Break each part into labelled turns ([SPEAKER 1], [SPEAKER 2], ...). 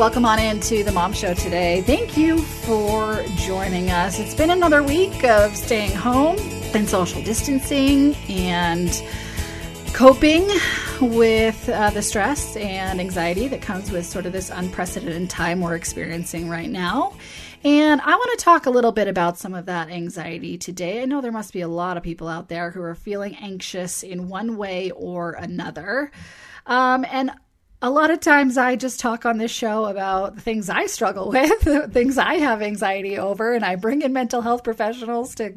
[SPEAKER 1] Welcome on into the Mom Show today. Thank you for joining us. It's been another week of staying home and social distancing and coping with uh, the stress and anxiety that comes with sort of this unprecedented time we're experiencing right now. And I want to talk a little bit about some of that anxiety today. I know there must be a lot of people out there who are feeling anxious in one way or another. Um, and a lot of times I just talk on this show about the things I struggle with, things I have anxiety over, and I bring in mental health professionals to,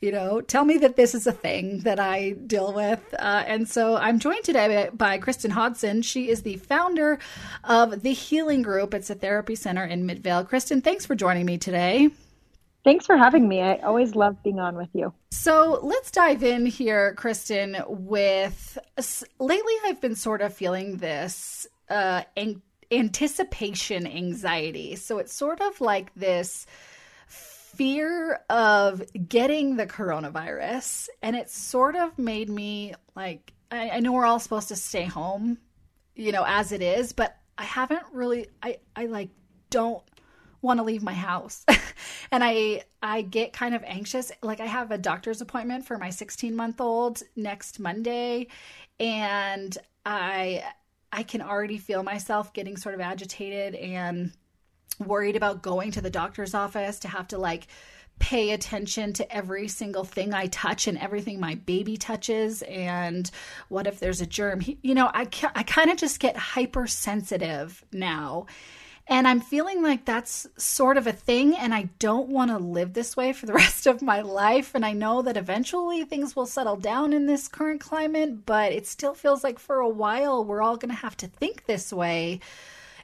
[SPEAKER 1] you know, tell me that this is a thing that I deal with. Uh, and so I'm joined today by Kristen Hodson. She is the founder of the Healing Group. It's a therapy center in Midvale. Kristen, thanks for joining me today.
[SPEAKER 2] Thanks for having me. I always love being on with you.
[SPEAKER 1] So let's dive in here, Kristen. With lately, I've been sort of feeling this uh, an- anticipation anxiety. So it's sort of like this fear of getting the coronavirus, and it sort of made me like I, I know we're all supposed to stay home, you know, as it is, but I haven't really. I I like don't want to leave my house. and I I get kind of anxious. Like I have a doctor's appointment for my 16-month-old next Monday and I I can already feel myself getting sort of agitated and worried about going to the doctor's office to have to like pay attention to every single thing I touch and everything my baby touches. And what if there's a germ? You know, I, I kind of just get hypersensitive now. And I'm feeling like that's sort of a thing, and I don't want to live this way for the rest of my life. And I know that eventually things will settle down in this current climate, but it still feels like for a while we're all going to have to think this way.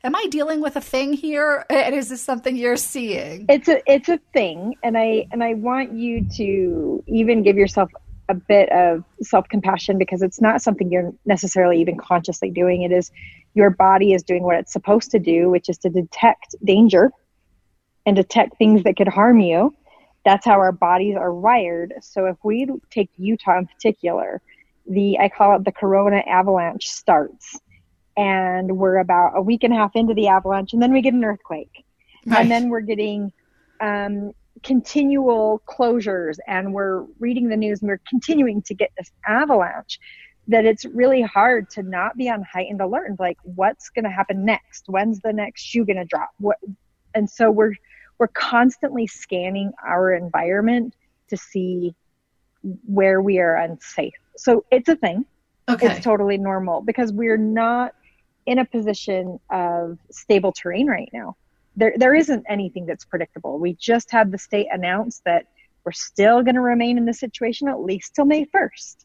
[SPEAKER 1] Am I dealing with a thing here, and is this something you're seeing?
[SPEAKER 2] It's a it's a thing, and I and I want you to even give yourself a bit of self compassion because it's not something you're necessarily even consciously doing. It is your body is doing what it's supposed to do, which is to detect danger and detect things that could harm you. That's how our bodies are wired. So if we take Utah in particular, the I call it the corona avalanche starts. And we're about a week and a half into the avalanche, and then we get an earthquake. Right. And then we're getting um, continual closures and we're reading the news and we're continuing to get this avalanche that it's really hard to not be on heightened alert and like what's going to happen next? When's the next shoe going to drop? What and so we're we're constantly scanning our environment to see where we are unsafe. So it's a thing. Okay. it's totally normal because we're not in a position of stable terrain right now there there isn't anything that's predictable. We just had the state announce that we're still going to remain in this situation at least till May 1st.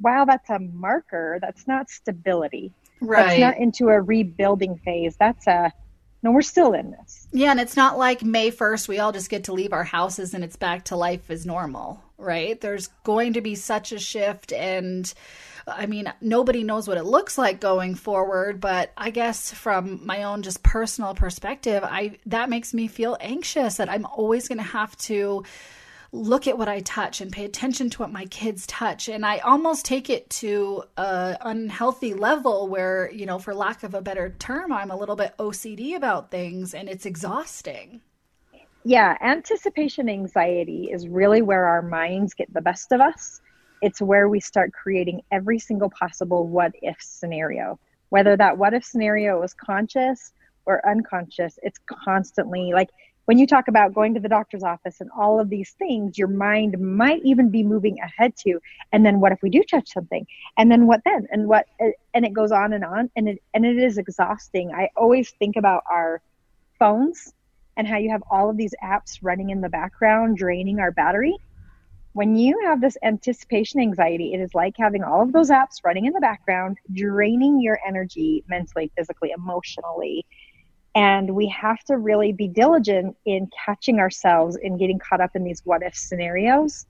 [SPEAKER 2] Wow, that's a marker. That's not stability. Right. That's not into a rebuilding phase. That's a no, we're still in this.
[SPEAKER 1] Yeah, and it's not like May 1st, we all just get to leave our houses and it's back to life as normal, right? There's going to be such a shift and I mean, nobody knows what it looks like going forward, but I guess from my own just personal perspective, I that makes me feel anxious that I'm always going to have to look at what I touch and pay attention to what my kids touch. And I almost take it to a unhealthy level where, you know, for lack of a better term, I'm a little bit OCD about things and it's exhausting.
[SPEAKER 2] Yeah, anticipation anxiety is really where our minds get the best of us it's where we start creating every single possible what if scenario. Whether that what if scenario is conscious or unconscious, it's constantly like when you talk about going to the doctor's office and all of these things, your mind might even be moving ahead to, and then what if we do touch something? And then what then? And what, and it goes on and on. And it, and it is exhausting. I always think about our phones and how you have all of these apps running in the background, draining our battery when you have this anticipation anxiety, it is like having all of those apps running in the background, draining your energy mentally, physically, emotionally. And we have to really be diligent in catching ourselves in getting caught up in these what if scenarios.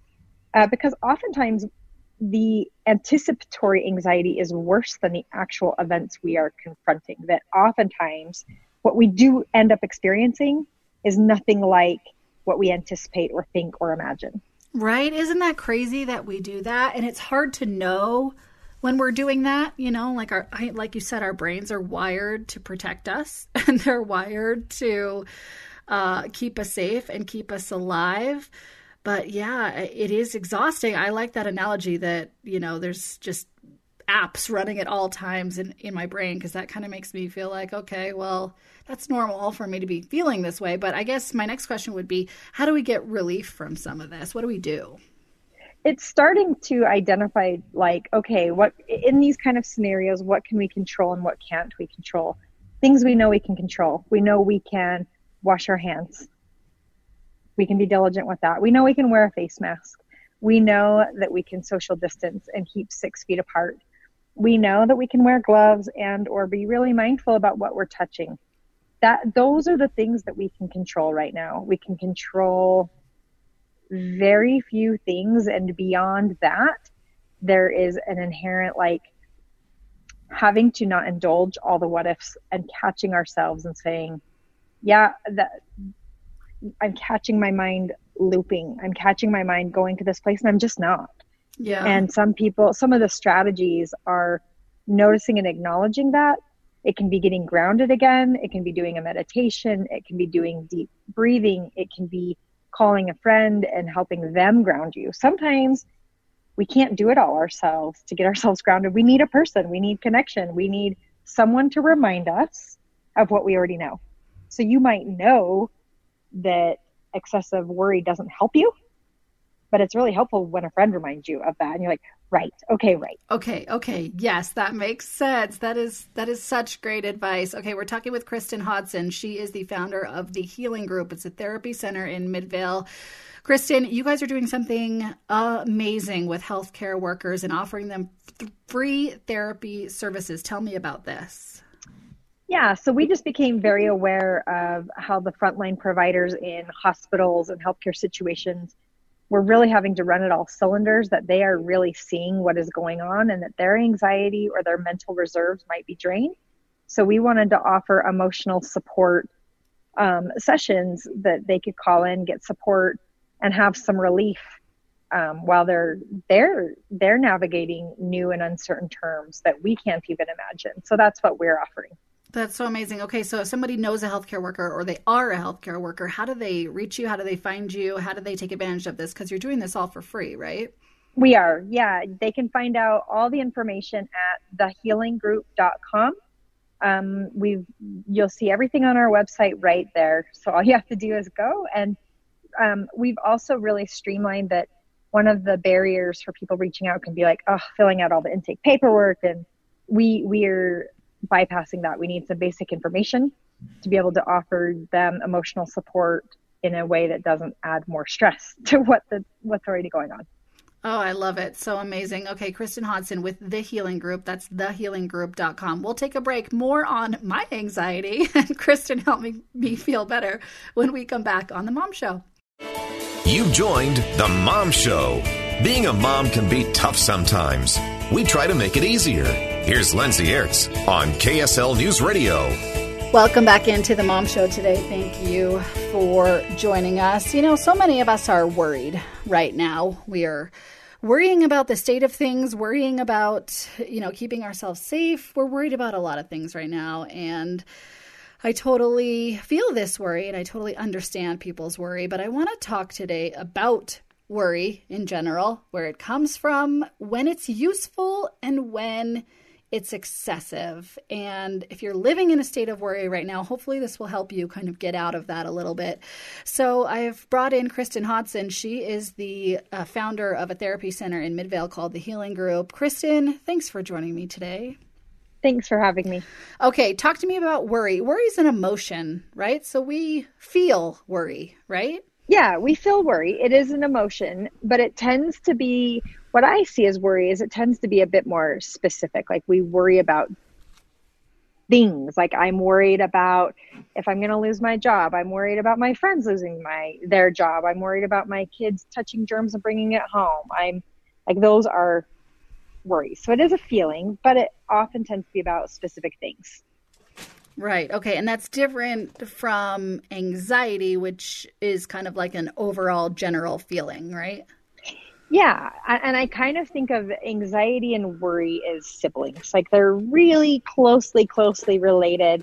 [SPEAKER 2] Uh, because oftentimes the anticipatory anxiety is worse than the actual events we are confronting. That oftentimes what we do end up experiencing is nothing like what we anticipate or think or imagine.
[SPEAKER 1] Right? Isn't that crazy that we do that? And it's hard to know when we're doing that, you know, like our like you said our brains are wired to protect us and they're wired to uh, keep us safe and keep us alive. But yeah, it is exhausting. I like that analogy that, you know, there's just apps running at all times in, in my brain because that kind of makes me feel like, okay, well, that's normal for me to be feeling this way. But I guess my next question would be how do we get relief from some of this? What do we do?
[SPEAKER 2] It's starting to identify, like, okay, what in these kind of scenarios, what can we control and what can't we control? Things we know we can control. We know we can wash our hands. We can be diligent with that. We know we can wear a face mask. We know that we can social distance and keep six feet apart. We know that we can wear gloves and or be really mindful about what we're touching. That those are the things that we can control right now. We can control very few things and beyond that there is an inherent like having to not indulge all the what ifs and catching ourselves and saying yeah that i'm catching my mind looping. I'm catching my mind going to this place and i'm just not
[SPEAKER 1] yeah
[SPEAKER 2] and some people some of the strategies are noticing and acknowledging that it can be getting grounded again. It can be doing a meditation. It can be doing deep breathing. It can be calling a friend and helping them ground you. Sometimes we can't do it all ourselves to get ourselves grounded. We need a person. We need connection. We need someone to remind us of what we already know. So you might know that excessive worry doesn't help you, but it's really helpful when a friend reminds you of that and you're like, right. Okay right.
[SPEAKER 1] Okay okay. Yes that makes sense. That is that is such great advice. Okay we're talking with kristen hodson. She is the founder of the healing group. It's a therapy center in midvale. Kristen you guys are doing something amazing with healthcare workers and offering them th- free therapy services. Tell me about this.
[SPEAKER 2] Yeah, so we just became very aware of how the frontline providers in hospitals and healthcare situations we're really having to run it all cylinders that they are really seeing what is going on and that their anxiety or their mental reserves might be drained. So we wanted to offer emotional support um, sessions that they could call in, get support, and have some relief um, while they're they're they're navigating new and uncertain terms that we can't even imagine. So that's what we're offering.
[SPEAKER 1] That's so amazing. Okay, so if somebody knows a healthcare worker or they are a healthcare worker, how do they reach you? How do they find you? How do they take advantage of this? Because you're doing this all for free, right?
[SPEAKER 2] We are. Yeah, they can find out all the information at thehealinggroup.com. Um, we've you'll see everything on our website right there. So all you have to do is go. And um, we've also really streamlined that. One of the barriers for people reaching out can be like, oh, filling out all the intake paperwork, and we we're bypassing that. We need some basic information to be able to offer them emotional support in a way that doesn't add more stress to what the what's already going on.
[SPEAKER 1] Oh, I love it. So amazing. Okay, Kristen Hodson with The Healing Group. That's thehealinggroup.com. We'll take a break. More on my anxiety and Kristen help me, me feel better when we come back on The Mom Show.
[SPEAKER 3] You've joined The Mom Show. Being a mom can be tough sometimes. We try to make it easier. Here's Lindsay Aerts on KSL News Radio.
[SPEAKER 1] Welcome back into the Mom Show today. Thank you for joining us. You know, so many of us are worried right now. We are worrying about the state of things, worrying about, you know, keeping ourselves safe. We're worried about a lot of things right now. And I totally feel this worry and I totally understand people's worry. But I want to talk today about worry in general, where it comes from, when it's useful, and when it's excessive. And if you're living in a state of worry right now, hopefully this will help you kind of get out of that a little bit. So I've brought in Kristen Hodson. She is the uh, founder of a therapy center in Midvale called the Healing Group. Kristen, thanks for joining me today.
[SPEAKER 2] Thanks for having me.
[SPEAKER 1] Okay, talk to me about worry. Worry is an emotion, right? So we feel worry, right?
[SPEAKER 2] Yeah, we feel worry. It is an emotion, but it tends to be what I see as worry is it tends to be a bit more specific. Like we worry about things like i'm worried about if i'm going to lose my job i'm worried about my friends losing my their job i'm worried about my kids touching germs and bringing it home i'm like those are worries so it is a feeling but it often tends to be about specific things
[SPEAKER 1] Right. Okay. And that's different from anxiety, which is kind of like an overall general feeling, right?
[SPEAKER 2] Yeah. And I kind of think of anxiety and worry as siblings. Like they're really closely, closely related.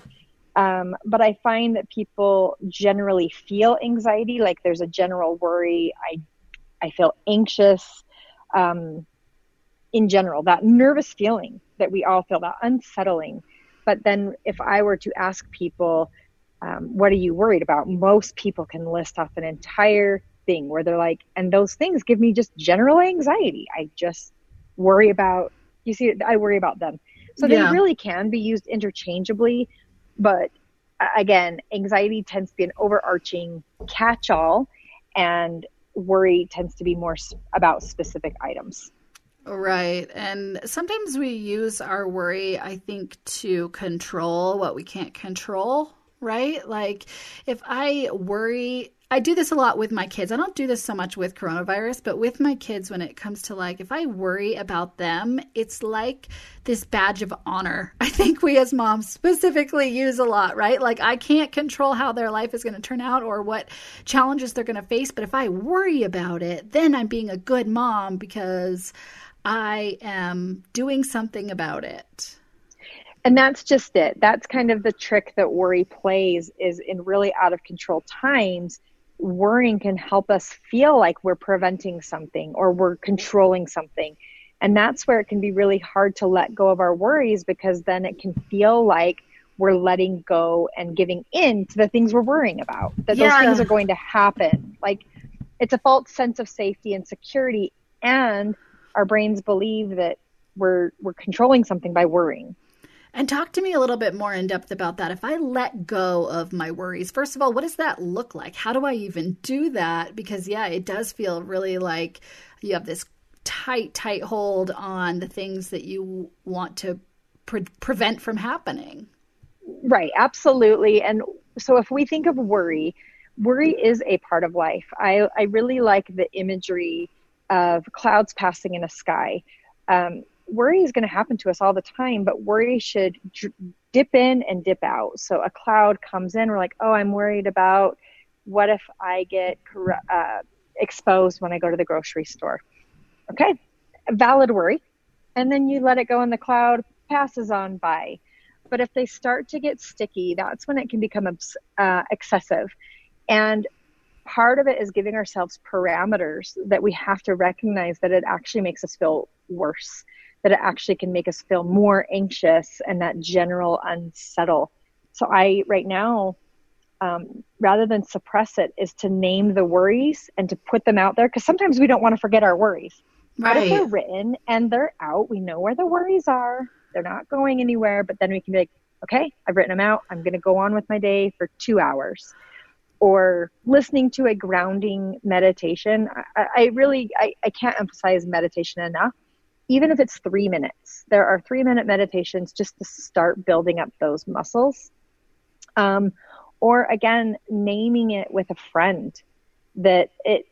[SPEAKER 2] Um, but I find that people generally feel anxiety, like there's a general worry. I, I feel anxious. Um, in general, that nervous feeling that we all feel, that unsettling but then if I were to ask people, um, what are you worried about? Most people can list off an entire thing where they're like, and those things give me just general anxiety. I just worry about, you see, I worry about them. So yeah. they really can be used interchangeably. But again, anxiety tends to be an overarching catch all, and worry tends to be more about specific items.
[SPEAKER 1] Right. And sometimes we use our worry, I think, to control what we can't control, right? Like if I worry, I do this a lot with my kids. I don't do this so much with coronavirus, but with my kids, when it comes to like, if I worry about them, it's like this badge of honor. I think we as moms specifically use a lot, right? Like, I can't control how their life is going to turn out or what challenges they're going to face, but if I worry about it, then I'm being a good mom because I am doing something about it.
[SPEAKER 2] And that's just it. That's kind of the trick that worry plays is in really out of control times, worrying can help us feel like we're preventing something or we're controlling something. And that's where it can be really hard to let go of our worries because then it can feel like we're letting go and giving in to the things we're worrying about. That yeah. those things are going to happen. Like it's a false sense of safety and security and our brains believe that we're we're controlling something by worrying.
[SPEAKER 1] And talk to me a little bit more in depth about that. If I let go of my worries, first of all, what does that look like? How do I even do that? Because, yeah, it does feel really like you have this tight, tight hold on the things that you want to pre- prevent from happening.
[SPEAKER 2] Right, absolutely. And so if we think of worry, worry is a part of life. I, I really like the imagery of clouds passing in a sky. Um, worry is going to happen to us all the time, but worry should dip in and dip out. So a cloud comes in, we're like, oh, I'm worried about what if I get uh, exposed when I go to the grocery store. Okay, valid worry. And then you let it go and the cloud passes on by. But if they start to get sticky, that's when it can become uh, excessive. And part of it is giving ourselves parameters that we have to recognize that it actually makes us feel worse, that it actually can make us feel more anxious and that general unsettle. So I, right now, um, rather than suppress it, is to name the worries and to put them out there because sometimes we don't want to forget our worries. Right. But if they're written and they're out, we know where the worries are. They're not going anywhere, but then we can be like, okay, I've written them out. I'm going to go on with my day for two hours or listening to a grounding meditation. I, I really, I, I can't emphasize meditation enough. Even if it's three minutes, there are three minute meditations just to start building up those muscles. Um, or again, naming it with a friend that it,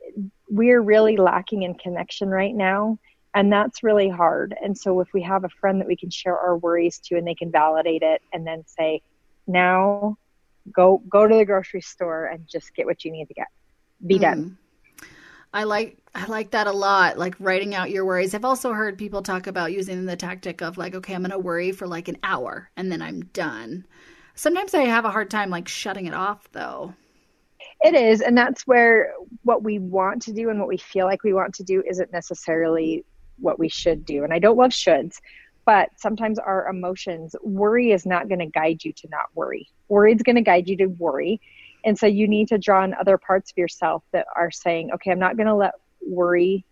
[SPEAKER 2] we're really lacking in connection right now. And that's really hard. And so if we have a friend that we can share our worries to and they can validate it and then say, now go go to the grocery store and just get what you need to get. Be mm. done.
[SPEAKER 1] I like I like that a lot, like writing out your worries. I've also heard people talk about using the tactic of like, okay, I'm going to worry for like an hour and then I'm done. Sometimes I have a hard time like shutting it off though.
[SPEAKER 2] It is, and that's where what we want to do and what we feel like we want to do isn't necessarily what we should do. And I don't love shoulds, but sometimes our emotions, worry is not going to guide you to not worry. Worry is going to guide you to worry. And so you need to draw on other parts of yourself that are saying, okay, I'm not going to let worry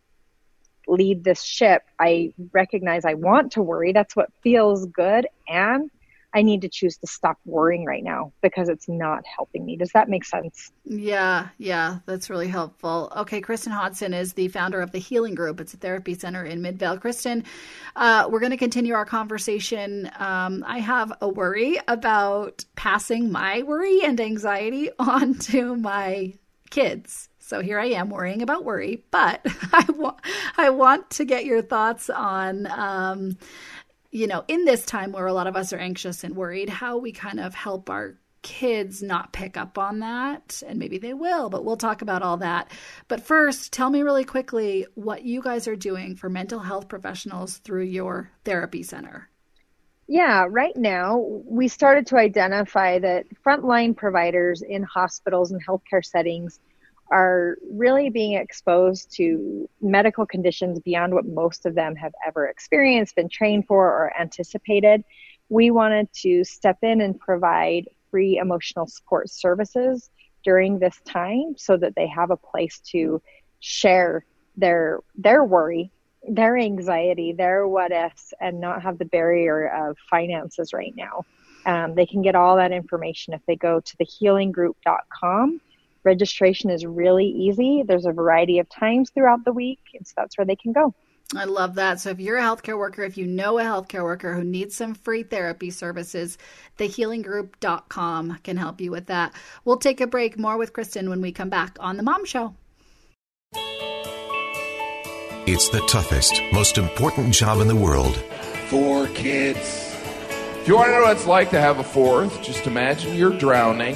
[SPEAKER 2] lead this ship. I recognize I want to worry. That's what feels good. And I need to choose to stop worrying right now because it's not helping me. Does that make sense?
[SPEAKER 1] Yeah, yeah, that's really helpful. Okay, Kristen Hodson is the founder of the Healing Group. It's a therapy center in Midvale. Kristen, uh, we're going to continue our conversation. Um, I have a worry about passing my worry and anxiety on to my kids. So here I am worrying about worry, but I, wa- I want to get your thoughts on. Um, you know, in this time where a lot of us are anxious and worried, how we kind of help our kids not pick up on that. And maybe they will, but we'll talk about all that. But first, tell me really quickly what you guys are doing for mental health professionals through your therapy center.
[SPEAKER 2] Yeah, right now we started to identify that frontline providers in hospitals and healthcare settings are really being exposed to medical conditions beyond what most of them have ever experienced, been trained for, or anticipated. We wanted to step in and provide free emotional support services during this time so that they have a place to share their their worry, their anxiety, their what ifs, and not have the barrier of finances right now. Um, they can get all that information if they go to thehealinggroup.com registration is really easy. There's a variety of times throughout the week, and so that's where they can go.
[SPEAKER 1] I love that. So if you're a healthcare worker, if you know a healthcare worker who needs some free therapy services, thehealinggroup.com can help you with that. We'll take a break more with Kristen when we come back on the Mom Show.
[SPEAKER 3] It's the toughest, most important job in the world.
[SPEAKER 4] Four kids. If you want to know what it's like to have a fourth, just imagine you're drowning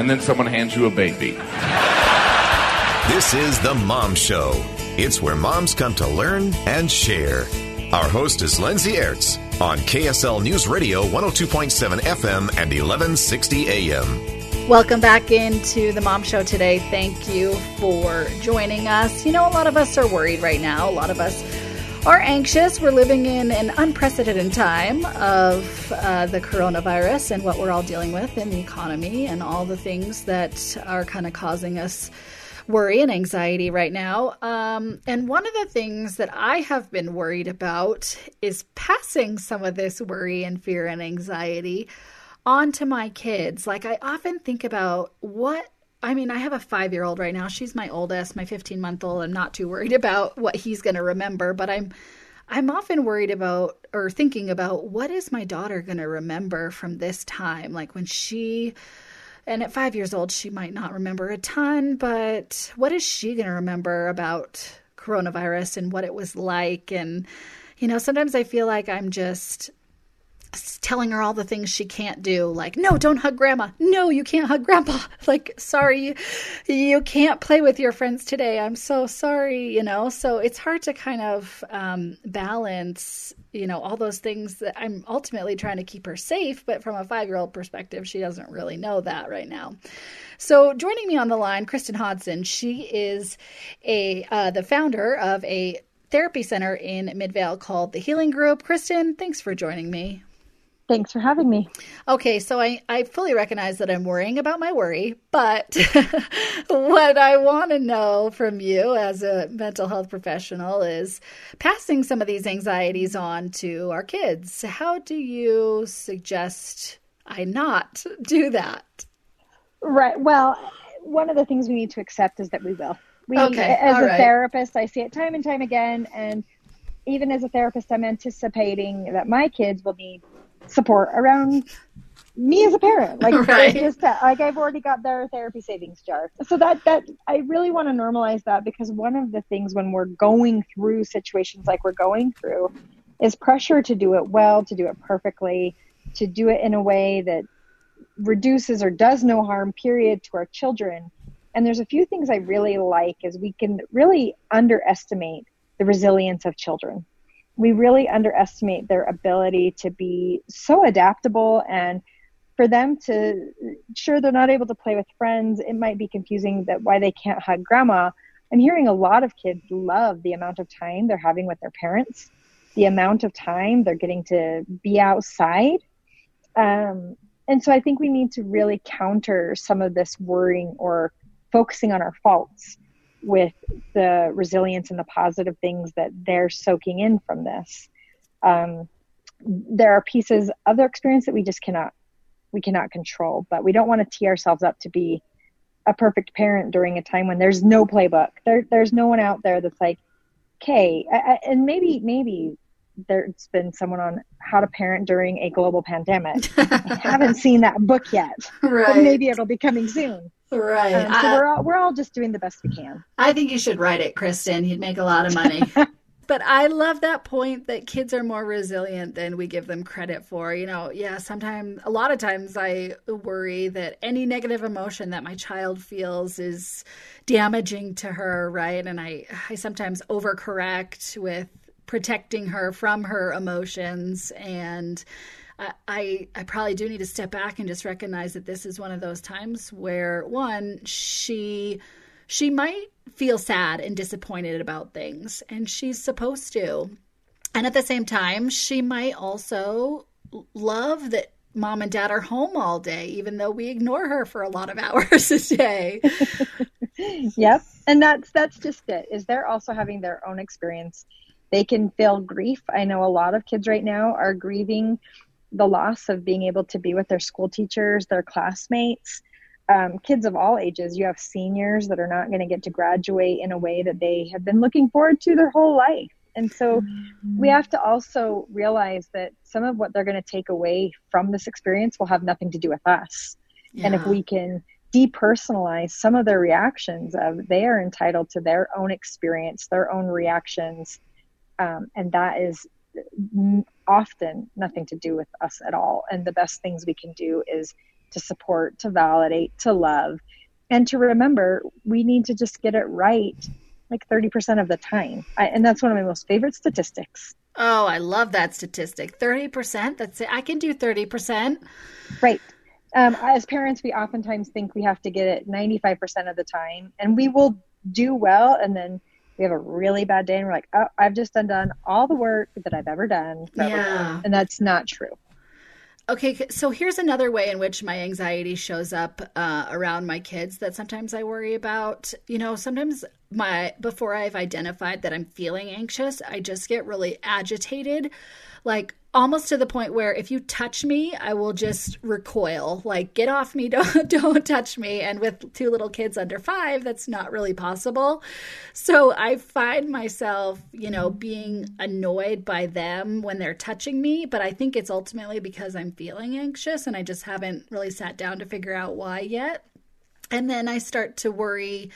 [SPEAKER 4] and then someone hands you a baby.
[SPEAKER 3] This is The Mom Show. It's where moms come to learn and share. Our host is Lindsay Aerts on KSL News Radio 102.7 FM and 1160 AM.
[SPEAKER 1] Welcome back into the Mom Show today. Thank you for joining us. You know, a lot of us are worried right now. A lot of us are anxious. We're living in an unprecedented time of uh, the coronavirus and what we're all dealing with in the economy and all the things that are kind of causing us worry and anxiety right now. Um, and one of the things that I have been worried about is passing some of this worry and fear and anxiety on to my kids. Like, I often think about what I mean, I have a five year old right now. She's my oldest, my 15 month old. I'm not too worried about what he's going to remember, but I'm. I'm often worried about or thinking about what is my daughter going to remember from this time? Like when she, and at five years old, she might not remember a ton, but what is she going to remember about coronavirus and what it was like? And, you know, sometimes I feel like I'm just telling her all the things she can't do like no don't hug grandma. No you can't hug grandpa. Like sorry you, can't play with your friends today. I'm so sorry you know? So it's hard to kind of um, balance you know all those things that i'm ultimately trying to keep her safe but from a five year old perspective she doesn't really know that right now. So joining me on the line kristen hodson. She is a uh, the founder of a therapy center in midvale called the healing group. Kristen thanks for joining me
[SPEAKER 2] Thanks for having me.
[SPEAKER 1] Okay, so I, I fully recognize that I'm worrying about my worry, but what I want to know from you as a mental health professional is passing some of these anxieties on to our kids. How do you suggest I not do that?
[SPEAKER 2] Right. Well, one of the things we need to accept is that we will. We, okay. As All a right. therapist, I see it time and time again, and even as a therapist, I'm anticipating that my kids will need support around me as a parent. Like right. just like I've already got their therapy savings jar. So that that I really want to normalize that because one of the things when we're going through situations like we're going through is pressure to do it well, to do it perfectly, to do it in a way that reduces or does no harm period to our children. And there's a few things I really like is we can really underestimate the resilience of children we really underestimate their ability to be so adaptable and for them to sure they're not able to play with friends. It might be confusing that why they can't hug grandma. I'm hearing a lot of kids love the amount of time they're having with their parents the amount of time they're getting to be outside. Um, and so i think we need to really counter some of this worrying or focusing on our faults with the resilience and the positive things that they're soaking in from this. Um, there are pieces of their experience that we just cannot we cannot control but we don't want to tee ourselves up to be a perfect parent during a time when there's no playbook there there's no one out there that's like okay and maybe maybe there's been someone on how to parent during a global pandemic i haven't seen that book yet right. but maybe it'll be coming soon
[SPEAKER 1] right
[SPEAKER 2] um, so I, we're all we're all just doing the best we can
[SPEAKER 1] i think you should write it kristen you'd make a lot of money but I love that point that kids are more resilient than we give them credit for. You know, yeah, sometimes, a lot of times I worry that any negative emotion that my child feels is damaging to her, right? And I, I sometimes overcorrect with protecting her from her emotions and I, I probably do need to step back and just recognize that this is one of those times where one she she might feel sad and disappointed about things, and she's supposed to. And at the same time, she might also love that mom and dad are home all day, even though we ignore her for a lot of hours a day.
[SPEAKER 2] yep. And that's that's just it. Is they're also having their own experience. They can feel grief. I know a lot of kids right now are grieving the loss of being able to be with their school teachers, their classmates um, kids of all ages. You have seniors that are not going to get to graduate in a way that they have been looking forward to their whole life. And so mm-hmm. we have to also realize that some of what they're going to take away from this experience will have nothing to do with us. Yeah. And if we can depersonalize some of their reactions of they are entitled to their own experience, their own reactions, um, and that is often nothing to do with us at all. And the best things we can do is to support, to validate, to love, and to remember we need to just get it right like 30% of the time. I, and that's one of my most favorite statistics.
[SPEAKER 1] Oh, I love that statistic. 30%. That's it. I can do 30%.
[SPEAKER 2] Right. Um, as parents, we oftentimes think we have to get it 95% of the time, and we will do well. And then we have a really bad day, and we're like, oh, I've just undone all the work that I've ever done.
[SPEAKER 1] Yeah.
[SPEAKER 2] And that's not true.
[SPEAKER 1] Okay, so here's another way in which my anxiety shows up uh, around my kids that sometimes I worry about. You know, sometimes my before I've identified that I'm feeling anxious, I just get really agitated, like almost to the point where if you touch me, I will just recoil. Like, get off me, don't don't touch me. And with two little kids under five, that's not really possible. So I find myself, you know, being annoyed by them when they're touching me. But I think it's ultimately because I'm feeling anxious and I just haven't really sat down to figure out why yet. And then I start to worry,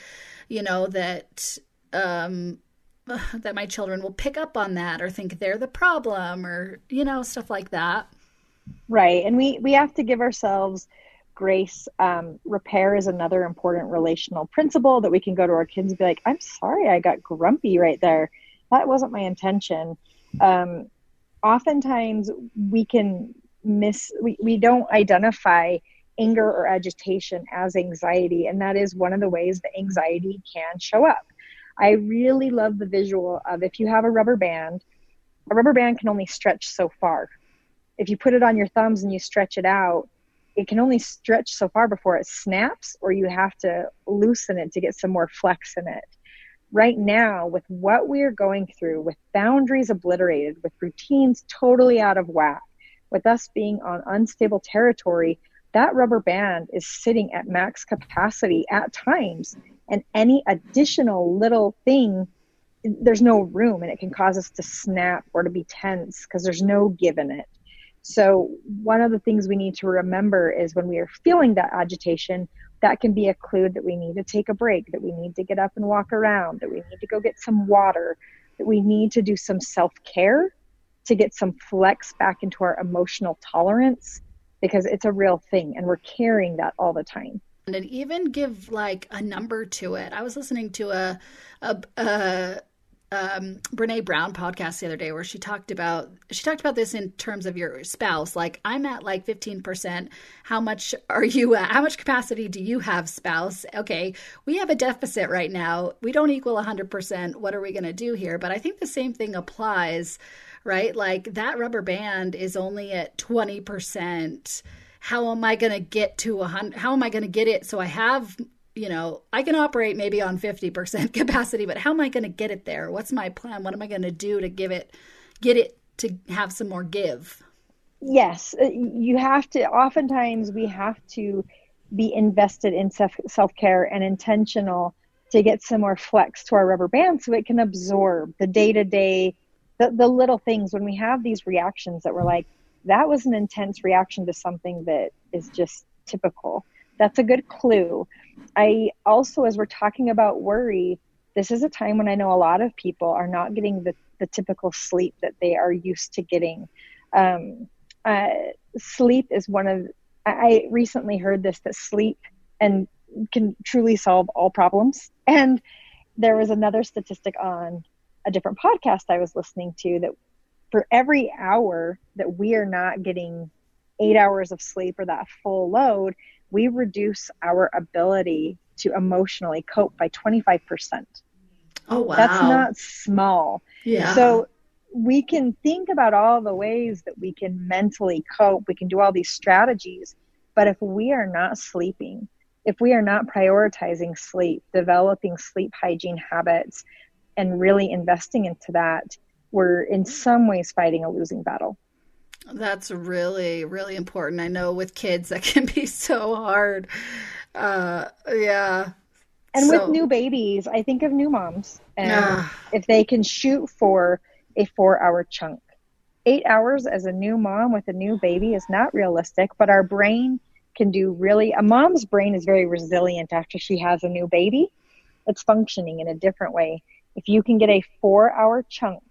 [SPEAKER 1] you know, that um that my children will pick up on that or think they're the problem or you know stuff like that.
[SPEAKER 2] Right. And we we have to give ourselves grace. Um, repair is another important relational principle that we can go to our kids and be like i'm sorry i got grumpy right there. That wasn't my intention. Um, oftentimes we can miss we, we don't identify anger or agitation as anxiety. And that is one of the ways that anxiety can show up I really love the visual of if you have a rubber band, a rubber band can only stretch so far. If you put it on your thumbs and you stretch it out, it can only stretch so far before it snaps, or you have to loosen it to get some more flex in it. Right now, with what we're going through, with boundaries obliterated, with routines totally out of whack, with us being on unstable territory, that rubber band is sitting at max capacity at times and any additional little thing there's no room and it can cause us to snap or to be tense because there's no give in it. So one of the things we need to remember is when we are feeling that agitation that can be a clue that we need to take a break that we need to get up and walk around that we need to go get some water that we need to do some self-care to get some flex back into our emotional tolerance because it's a real thing and we're carrying that all the time
[SPEAKER 1] and even give like a number to it. I was listening to a a, a um, Brene Brown podcast the other day where she talked about she talked about this in terms of your spouse. Like I'm at like 15%. How much are you at? How much capacity do you have, spouse? Okay, we have a deficit right now. We don't equal 100%. What are we going to do here? But I think the same thing applies, right? Like that rubber band is only at 20% how am I going to get to a hundred? How am I going to get it so I have, you know, I can operate maybe on 50% capacity, but how am I going to get it there? What's my plan? What am I going to do to give it, get it to have some more give.
[SPEAKER 2] Yes, uh, you have to. Oftentimes, we have to be invested in self care and intentional to get some more flex to our rubber band so it can absorb the day to day, the little things when we have these reactions that we're like, that was an intense reaction to something that is just typical. That's a good clue. I also, as we're talking about worry, this is a time when I know a lot of people are not getting the, the typical sleep that they are used to getting. Um, uh, sleep is one of, I recently heard this that sleep and can truly solve all problems. And there was another statistic on a different podcast I was listening to that for every hour that we are not getting eight hours of sleep or that full load, we reduce our ability to emotionally cope by 25%.
[SPEAKER 1] Oh, wow.
[SPEAKER 2] That's not small.
[SPEAKER 1] Yeah.
[SPEAKER 2] So we can think about all the ways that we can mentally cope. We can do all these strategies. But if we are not sleeping, if we are not prioritizing sleep, developing sleep hygiene habits, and really investing into that, we're in some ways fighting a losing battle.
[SPEAKER 1] That's really, really important. I know with kids that can be so hard. Uh, yeah.
[SPEAKER 2] And so. with new babies, I think of new moms. And uh. if they can shoot for a four hour chunk, eight hours as a new mom with a new baby is not realistic, but our brain can do really, a mom's brain is very resilient after she has a new baby. It's functioning in a different way. If you can get a four hour chunk,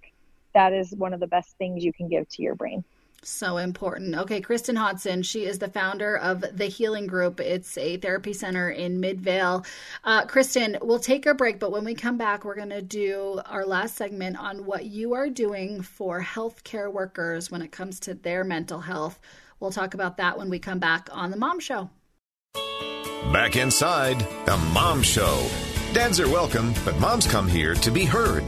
[SPEAKER 2] that is one of the best things you can give to your brain.
[SPEAKER 1] So important. Okay, Kristen Hodson, she is the founder of the Healing Group. It's a therapy center in Midvale. Uh, Kristen, we'll take a break, but when we come back, we're going to do our last segment on what you are doing for healthcare workers when it comes to their mental health. We'll talk about that when we come back on The Mom Show.
[SPEAKER 3] Back inside The Mom Show. Dads are welcome, but moms come here to be heard.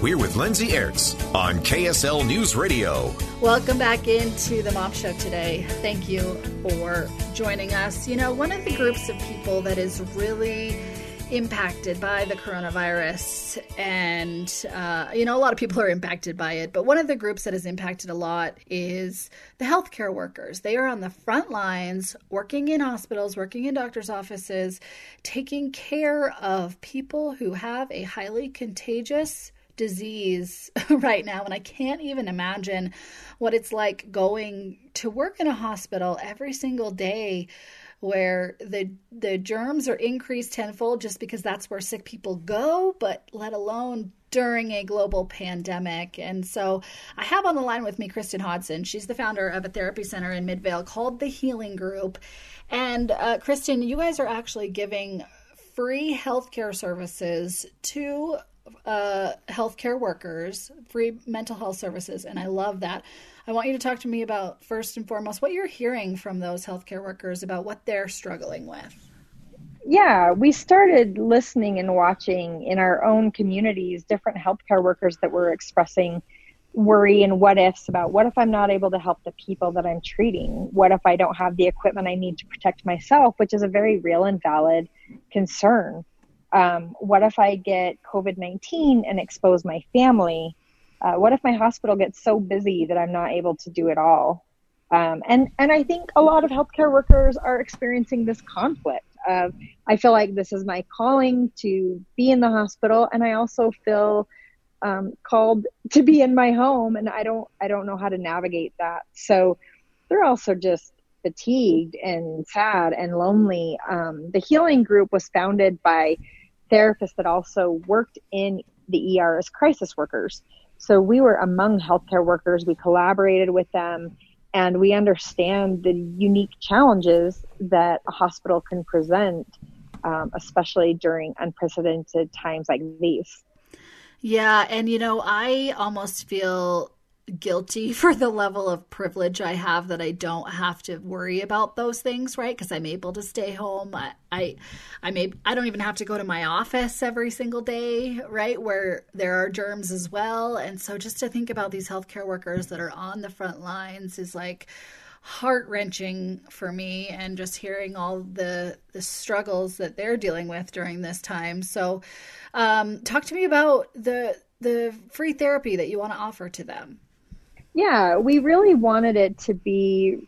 [SPEAKER 3] We're with Lindsay Aerts on KSL News Radio.
[SPEAKER 1] Welcome back into the Mom Show today. Thank you for joining us. You know, one of the groups of people that is really impacted by the coronavirus, and uh, you know, a lot of people are impacted by it, but one of the groups that is impacted a lot is the healthcare workers. They are on the front lines, working in hospitals, working in doctors' offices, taking care of people who have a highly contagious disease right now and I can't even imagine what it's like going to work in a hospital every single day where the the germs are increased tenfold just because that's where sick people go but let alone during a global pandemic. And so I have on the line with me Kristen Hodson. She's the founder of a therapy center in Midvale called the Healing Group. And uh, Kristen, you guys are actually giving free healthcare services to uh, healthcare workers, free mental health services, and I love that. I want you to talk to me about first and foremost what you're hearing from those healthcare workers about what they're struggling with.
[SPEAKER 2] Yeah, we started listening and watching in our own communities different healthcare workers that were expressing worry and what ifs about what if I'm not able to help the people that I'm treating? What if I don't have the equipment I need to protect myself, which is a very real and valid concern um, what if I get COVID 19 and expose my family? Uh, what if my hospital gets so busy that I'm not able to do it all? Um, and and I think a lot of healthcare workers are experiencing this conflict. Of I feel like this is my calling to be in the hospital, and I also feel um, called to be in my home, and I don't I don't know how to navigate that. So they're also just fatigued and sad and lonely. Um, the healing group was founded by therapists that also worked in the ER as crisis workers. So we were among healthcare workers. We collaborated with them and we understand the unique challenges that a hospital can present, um, especially during unprecedented times like these.
[SPEAKER 1] Yeah. And, you know, I almost feel guilty for the level of privilege I have that I don't have to worry about those things, right? Because I'm able to stay home. I, I, I may, I don't even have to go to my office every single day, right? Where there are germs as well. And so just to think about these healthcare workers that are on the front lines is like heart wrenching for me. And just hearing all the the struggles that they're dealing with during this time. So, um, talk to me about the the free therapy that you want to offer to them.
[SPEAKER 2] Yeah, we really wanted it to be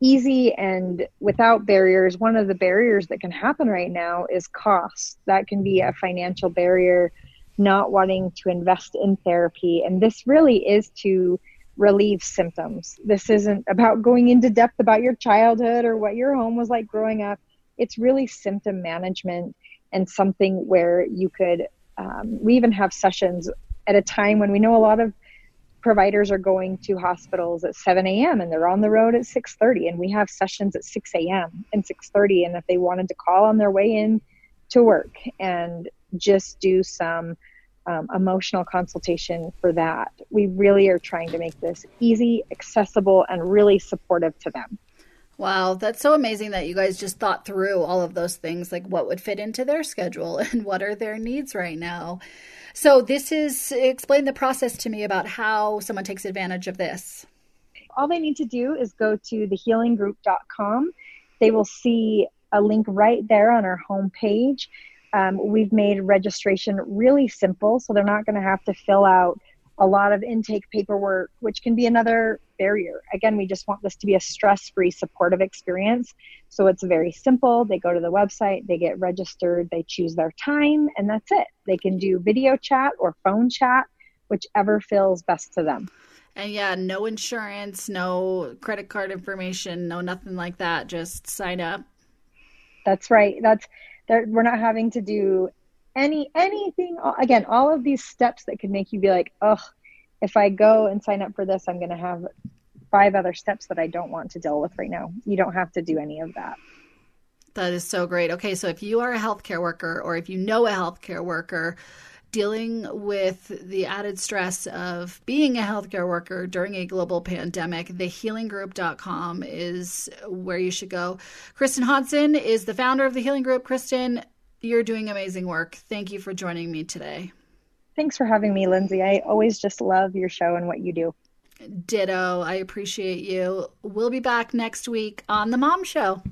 [SPEAKER 2] easy and without barriers. One of the barriers that can happen right now is cost. That can be a financial barrier, not wanting to invest in therapy. And this really is to relieve symptoms. This isn't about going into depth about your childhood or what your home was like growing up. It's really symptom management and something where you could. Um, we even have sessions at a time when we know a lot of providers are going to hospitals at 7 a.m. and they're on the road at 6:30, and we have sessions at 6 a.m. and 6:30. And if they wanted to call on their way in to work and just do some um, emotional consultation for that, we really are trying to make this easy, accessible, and really supportive to them.
[SPEAKER 1] Wow, that's so amazing that you guys just thought through all of those things, like what would fit into their schedule and what are their needs right now. So, this is explain the process to me about how someone takes advantage of this.
[SPEAKER 2] All they need to do is go to thehealinggroup.com. They will see a link right there on our homepage. Um, we've made registration really simple, so they're not going to have to fill out a lot of intake paperwork, which can be another barrier. Again, we just want this to be a stress free, supportive experience. So it's very simple. They go to the website, they get registered, they choose their time, and that's it. They can do video chat or phone chat, whichever feels best to them.
[SPEAKER 1] And yeah, no insurance, no credit card information, no nothing like that. Just sign up.
[SPEAKER 2] That's right. That's we're not having to do any anything again all of these steps that could make you be like oh if i go and sign up for this i'm going to have five other steps that i don't want to deal with right now you don't have to do any of that
[SPEAKER 1] that is so great okay so if you are a healthcare worker or if you know a healthcare worker dealing with the added stress of being a healthcare worker during a global pandemic, thehealinggroup.com is where you should go. Kristen Hodson is the founder of the Healing Group. Kristen, you're doing amazing work. Thank you for joining me today.
[SPEAKER 2] Thanks for having me, Lindsay. I always just love your show and what you do.
[SPEAKER 1] Ditto. I appreciate you. We'll be back next week on The Mom Show.